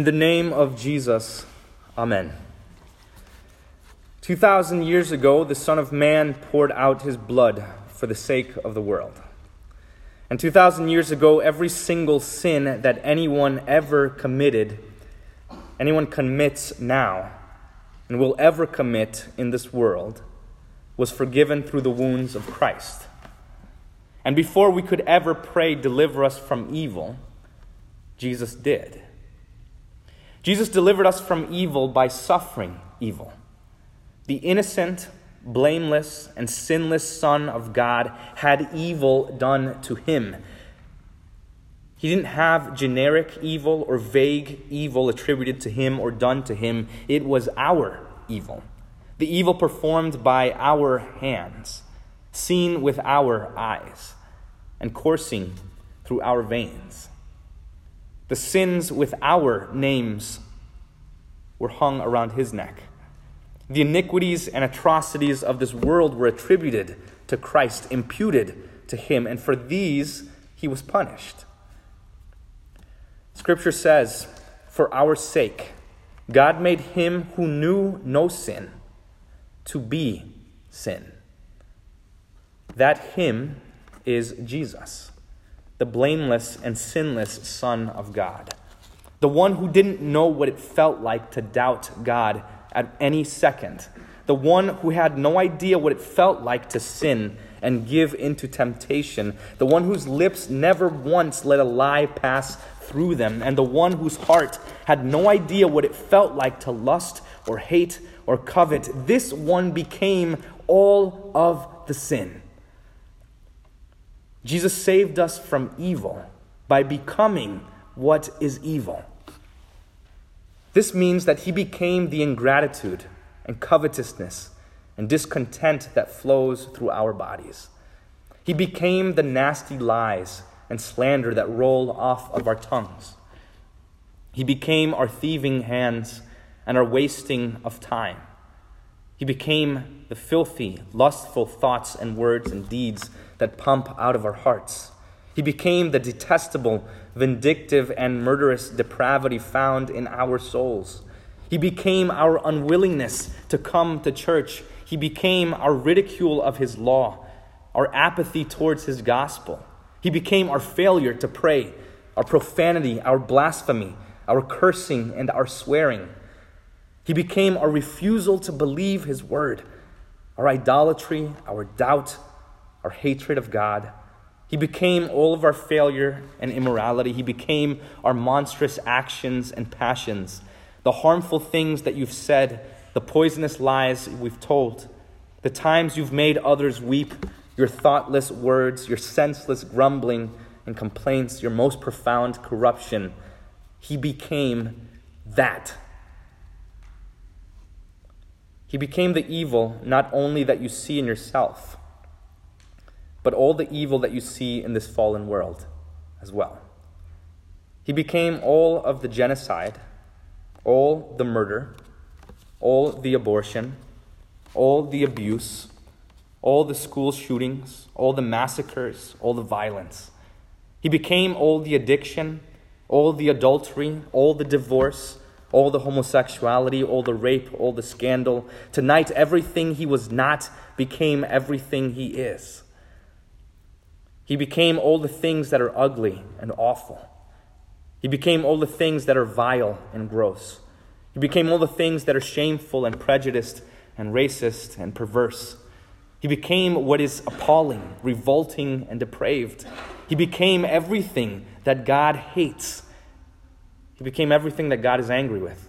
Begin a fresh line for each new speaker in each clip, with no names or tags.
In the name of Jesus, Amen. 2,000 years ago, the Son of Man poured out his blood for the sake of the world. And 2,000 years ago, every single sin that anyone ever committed, anyone commits now, and will ever commit in this world, was forgiven through the wounds of Christ. And before we could ever pray, deliver us from evil, Jesus did. Jesus delivered us from evil by suffering evil. The innocent, blameless, and sinless Son of God had evil done to him. He didn't have generic evil or vague evil attributed to him or done to him. It was our evil, the evil performed by our hands, seen with our eyes, and coursing through our veins. The sins with our names were hung around his neck. The iniquities and atrocities of this world were attributed to Christ, imputed to him, and for these he was punished. Scripture says, For our sake, God made him who knew no sin to be sin. That him is Jesus the blameless and sinless Son of God, the one who didn't know what it felt like to doubt God at any second, the one who had no idea what it felt like to sin and give into temptation, the one whose lips never once let a lie pass through them, and the one whose heart had no idea what it felt like to lust or hate or covet. This one became all of the sin Jesus saved us from evil by becoming what is evil. This means that he became the ingratitude and covetousness and discontent that flows through our bodies. He became the nasty lies and slander that roll off of our tongues. He became our thieving hands and our wasting of time. He became the filthy, lustful thoughts and words and deeds that pump out of our hearts. He became the detestable, vindictive, and murderous depravity found in our souls. He became our unwillingness to come to church. He became our ridicule of His law, our apathy towards His gospel. He became our failure to pray, our profanity, our blasphemy, our cursing, and our swearing. He became our refusal to believe His word, our idolatry, our doubt, our hatred of God. He became all of our failure and immorality. He became our monstrous actions and passions, the harmful things that you've said, the poisonous lies we've told, the times you've made others weep, your thoughtless words, your senseless grumbling and complaints, your most profound corruption. He became that. He became the evil not only that you see in yourself but all the evil that you see in this fallen world as well. He became all of the genocide, all the murder, all the abortion, all the abuse, all the school shootings, all the massacres, all the violence. He became all the addiction, all the adultery, all the divorce, all the homosexuality, all the rape, all the scandal. Tonight, everything he was not became everything he is. He became all the things that are ugly and awful. He became all the things that are vile and gross. He became all the things that are shameful and prejudiced and racist and perverse. He became what is appalling, revolting, and depraved. He became everything that God hates. He became everything that God is angry with.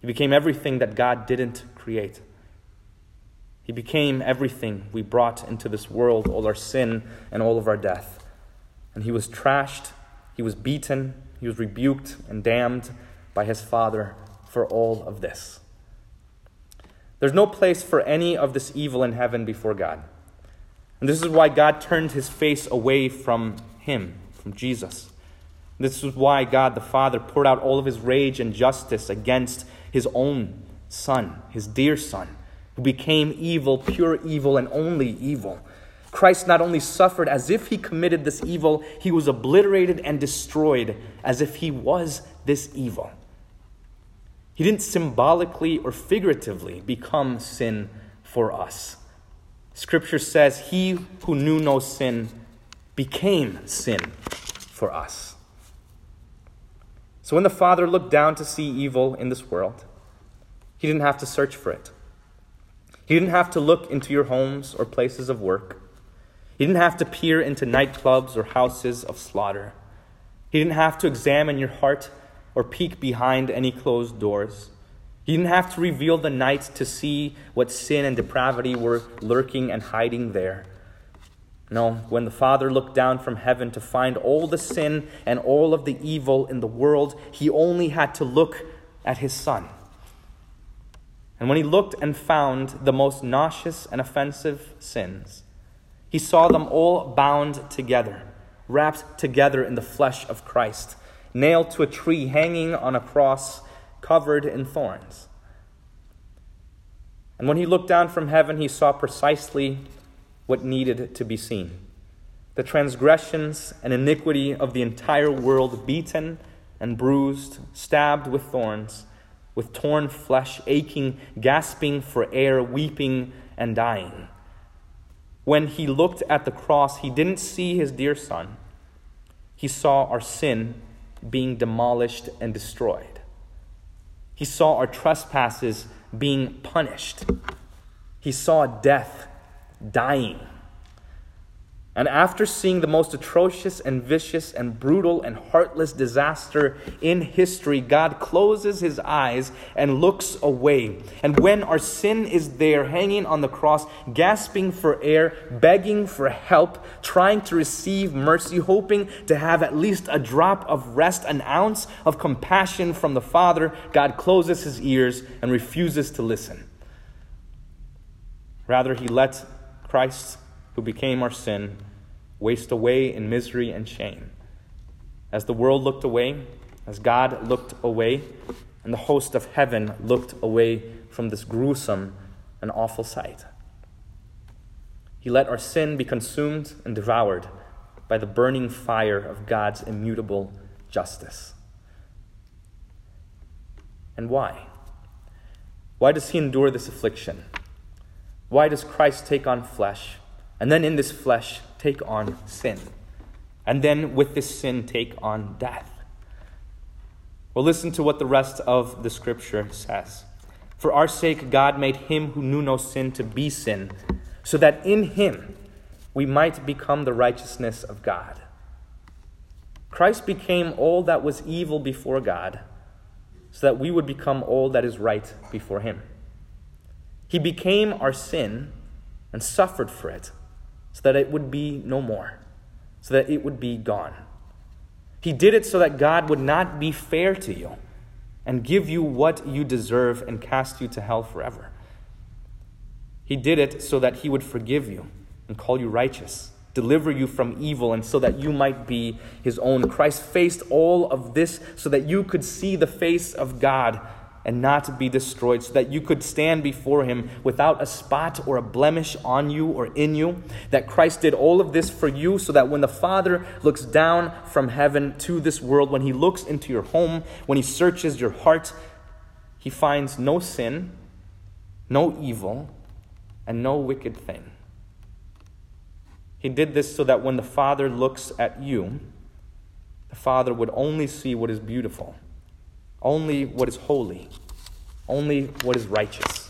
He became everything that God didn't create. He became everything we brought into this world, all our sin and all of our death. And he was trashed, he was beaten, he was rebuked and damned by his Father for all of this. There's no place for any of this evil in heaven before God. And this is why God turned his face away from him, from Jesus. This is why God the Father poured out all of his rage and justice against his own Son, his dear Son who became evil, pure evil, and only evil. Christ not only suffered as if he committed this evil, he was obliterated and destroyed as if he was this evil. He didn't symbolically or figuratively become sin for us. Scripture says, He who knew no sin became sin for us. So when the Father looked down to see evil in this world, He didn't have to search for it. He didn't have to look into your homes or places of work. He didn't have to peer into nightclubs or houses of slaughter. He didn't have to examine your heart or peek behind any closed doors. He didn't have to reveal the night to see what sin and depravity were lurking and hiding there. No, when the Father looked down from heaven to find all the sin and all of the evil in the world, he only had to look at his Son. And when he looked and found the most nauseous and offensive sins, he saw them all bound together, wrapped together in the flesh of Christ, nailed to a tree, hanging on a cross covered in thorns. And when he looked down from heaven, he saw precisely what needed to be seen the transgressions and iniquity of the entire world beaten and bruised, stabbed with thorns, with torn flesh, aching, gasping for air, weeping and dying. When he looked at the cross, he didn't see his dear son. He saw our sin being demolished and destroyed. He saw our trespasses being punished. He saw death dying. And after seeing the most atrocious and vicious and brutal and heartless disaster in history, God closes his eyes and looks away. And when our sin is there, hanging on the cross, gasping for air, begging for help, trying to receive mercy, hoping to have at least a drop of rest, an ounce of compassion from the Father, God closes his ears and refuses to listen. Rather, he lets Christ who became our sin, waste away in misery and shame. As the world looked away, as God looked away, and the host of heaven looked away from this gruesome and awful sight. He let our sin be consumed and devoured by the burning fire of God's immutable justice. And why? Why does he endure this affliction? Why does Christ take on flesh? And then in this flesh, take on sin. And then with this sin, take on death. Well, listen to what the rest of the scripture says. For our sake, God made him who knew no sin to be sin, so that in him we might become the righteousness of God. Christ became all that was evil before God, so that we would become all that is right before him. He became our sin and suffered for it so that it would be no more, so that it would be gone. He did it so that God would not be fair to you and give you what you deserve and cast you to hell forever. He did it so that He would forgive you and call you righteous, deliver you from evil, and so that you might be His own. Christ faced all of this so that you could see the face of God and not be destroyed, so that you could stand before him without a spot or a blemish on you or in you. That Christ did all of this for you, so that when the Father looks down from heaven to this world, when he looks into your home, when he searches your heart, he finds no sin, no evil, and no wicked thing. He did this so that when the Father looks at you, the Father would only see what is beautiful only what is holy, only what is righteous.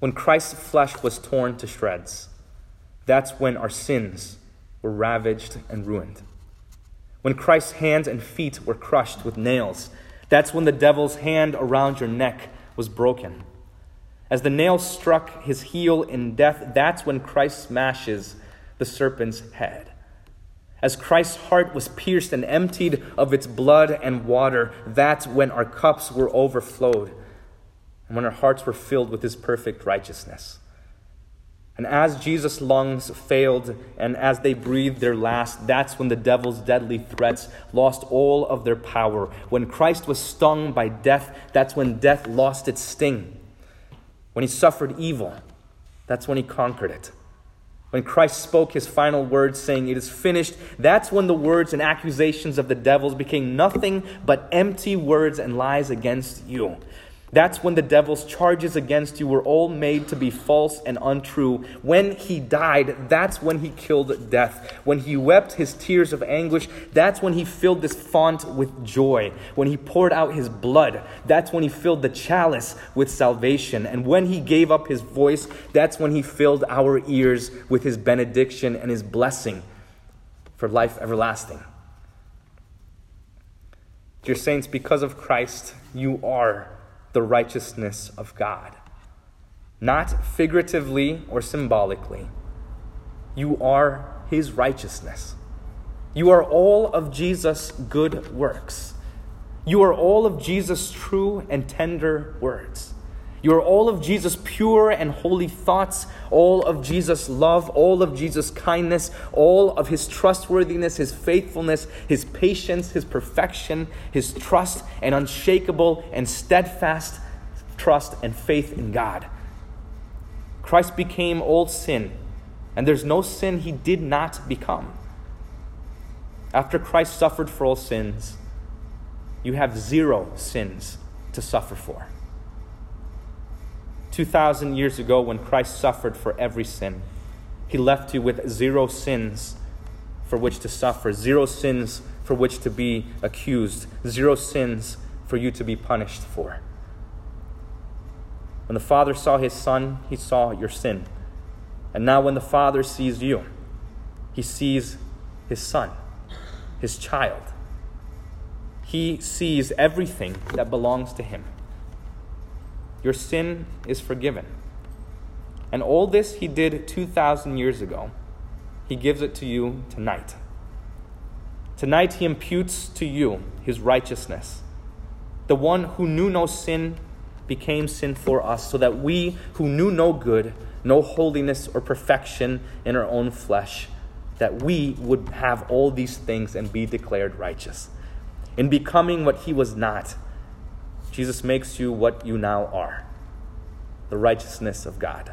When Christ's flesh was torn to shreds, that's when our sins were ravaged and ruined. When Christ's hands and feet were crushed with nails, that's when the devil's hand around your neck was broken. As the nail struck his heel in death, that's when Christ smashes the serpent's head. As Christ's heart was pierced and emptied of its blood and water, that's when our cups were overflowed and when our hearts were filled with his perfect righteousness. And as Jesus' lungs failed and as they breathed their last, that's when the devil's deadly threats lost all of their power. When Christ was stung by death, that's when death lost its sting. When he suffered evil, that's when he conquered it. When Christ spoke his final words, saying, It is finished, that's when the words and accusations of the devils became nothing but empty words and lies against you. That's when the devil's charges against you were all made to be false and untrue. When he died, that's when he killed death. When he wept his tears of anguish, that's when he filled this font with joy. When he poured out his blood, that's when he filled the chalice with salvation. And when he gave up his voice, that's when he filled our ears with his benediction and his blessing for life everlasting. Dear saints, because of Christ, you are the righteousness of God. Not figuratively or symbolically. You are his righteousness. You are all of Jesus' good works. You are all of Jesus' true and tender words. You are all of Jesus' pure and holy thoughts, all of Jesus' love, all of Jesus' kindness, all of his trustworthiness, his faithfulness, his patience, his perfection, his trust, and unshakable and steadfast trust and faith in God. Christ became all sin, and there's no sin he did not become. After Christ suffered for all sins, you have zero sins to suffer for. 2,000 years ago, when Christ suffered for every sin, he left you with zero sins for which to suffer, zero sins for which to be accused, zero sins for you to be punished for. When the Father saw his Son, he saw your sin. And now, when the Father sees you, he sees his Son, his child. He sees everything that belongs to him. Your sin is forgiven. And all this he did 2,000 years ago. He gives it to you tonight. Tonight he imputes to you his righteousness. The one who knew no sin became sin for us, so that we who knew no good, no holiness or perfection in our own flesh, that we would have all these things and be declared righteous. In becoming what he was not, Jesus makes you what you now are the righteousness of God.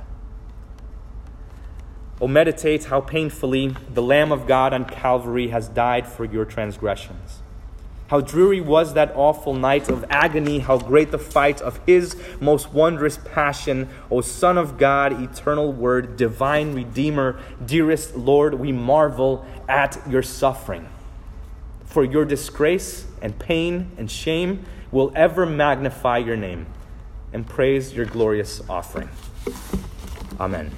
Oh, meditate how painfully the Lamb of God on Calvary has died for your transgressions. How dreary was that awful night of agony, how great the fight of his most wondrous passion. O Son of God, eternal Word, divine Redeemer, dearest Lord, we marvel at your suffering. For your disgrace and pain and shame, will ever magnify your name and praise your glorious offering. Amen.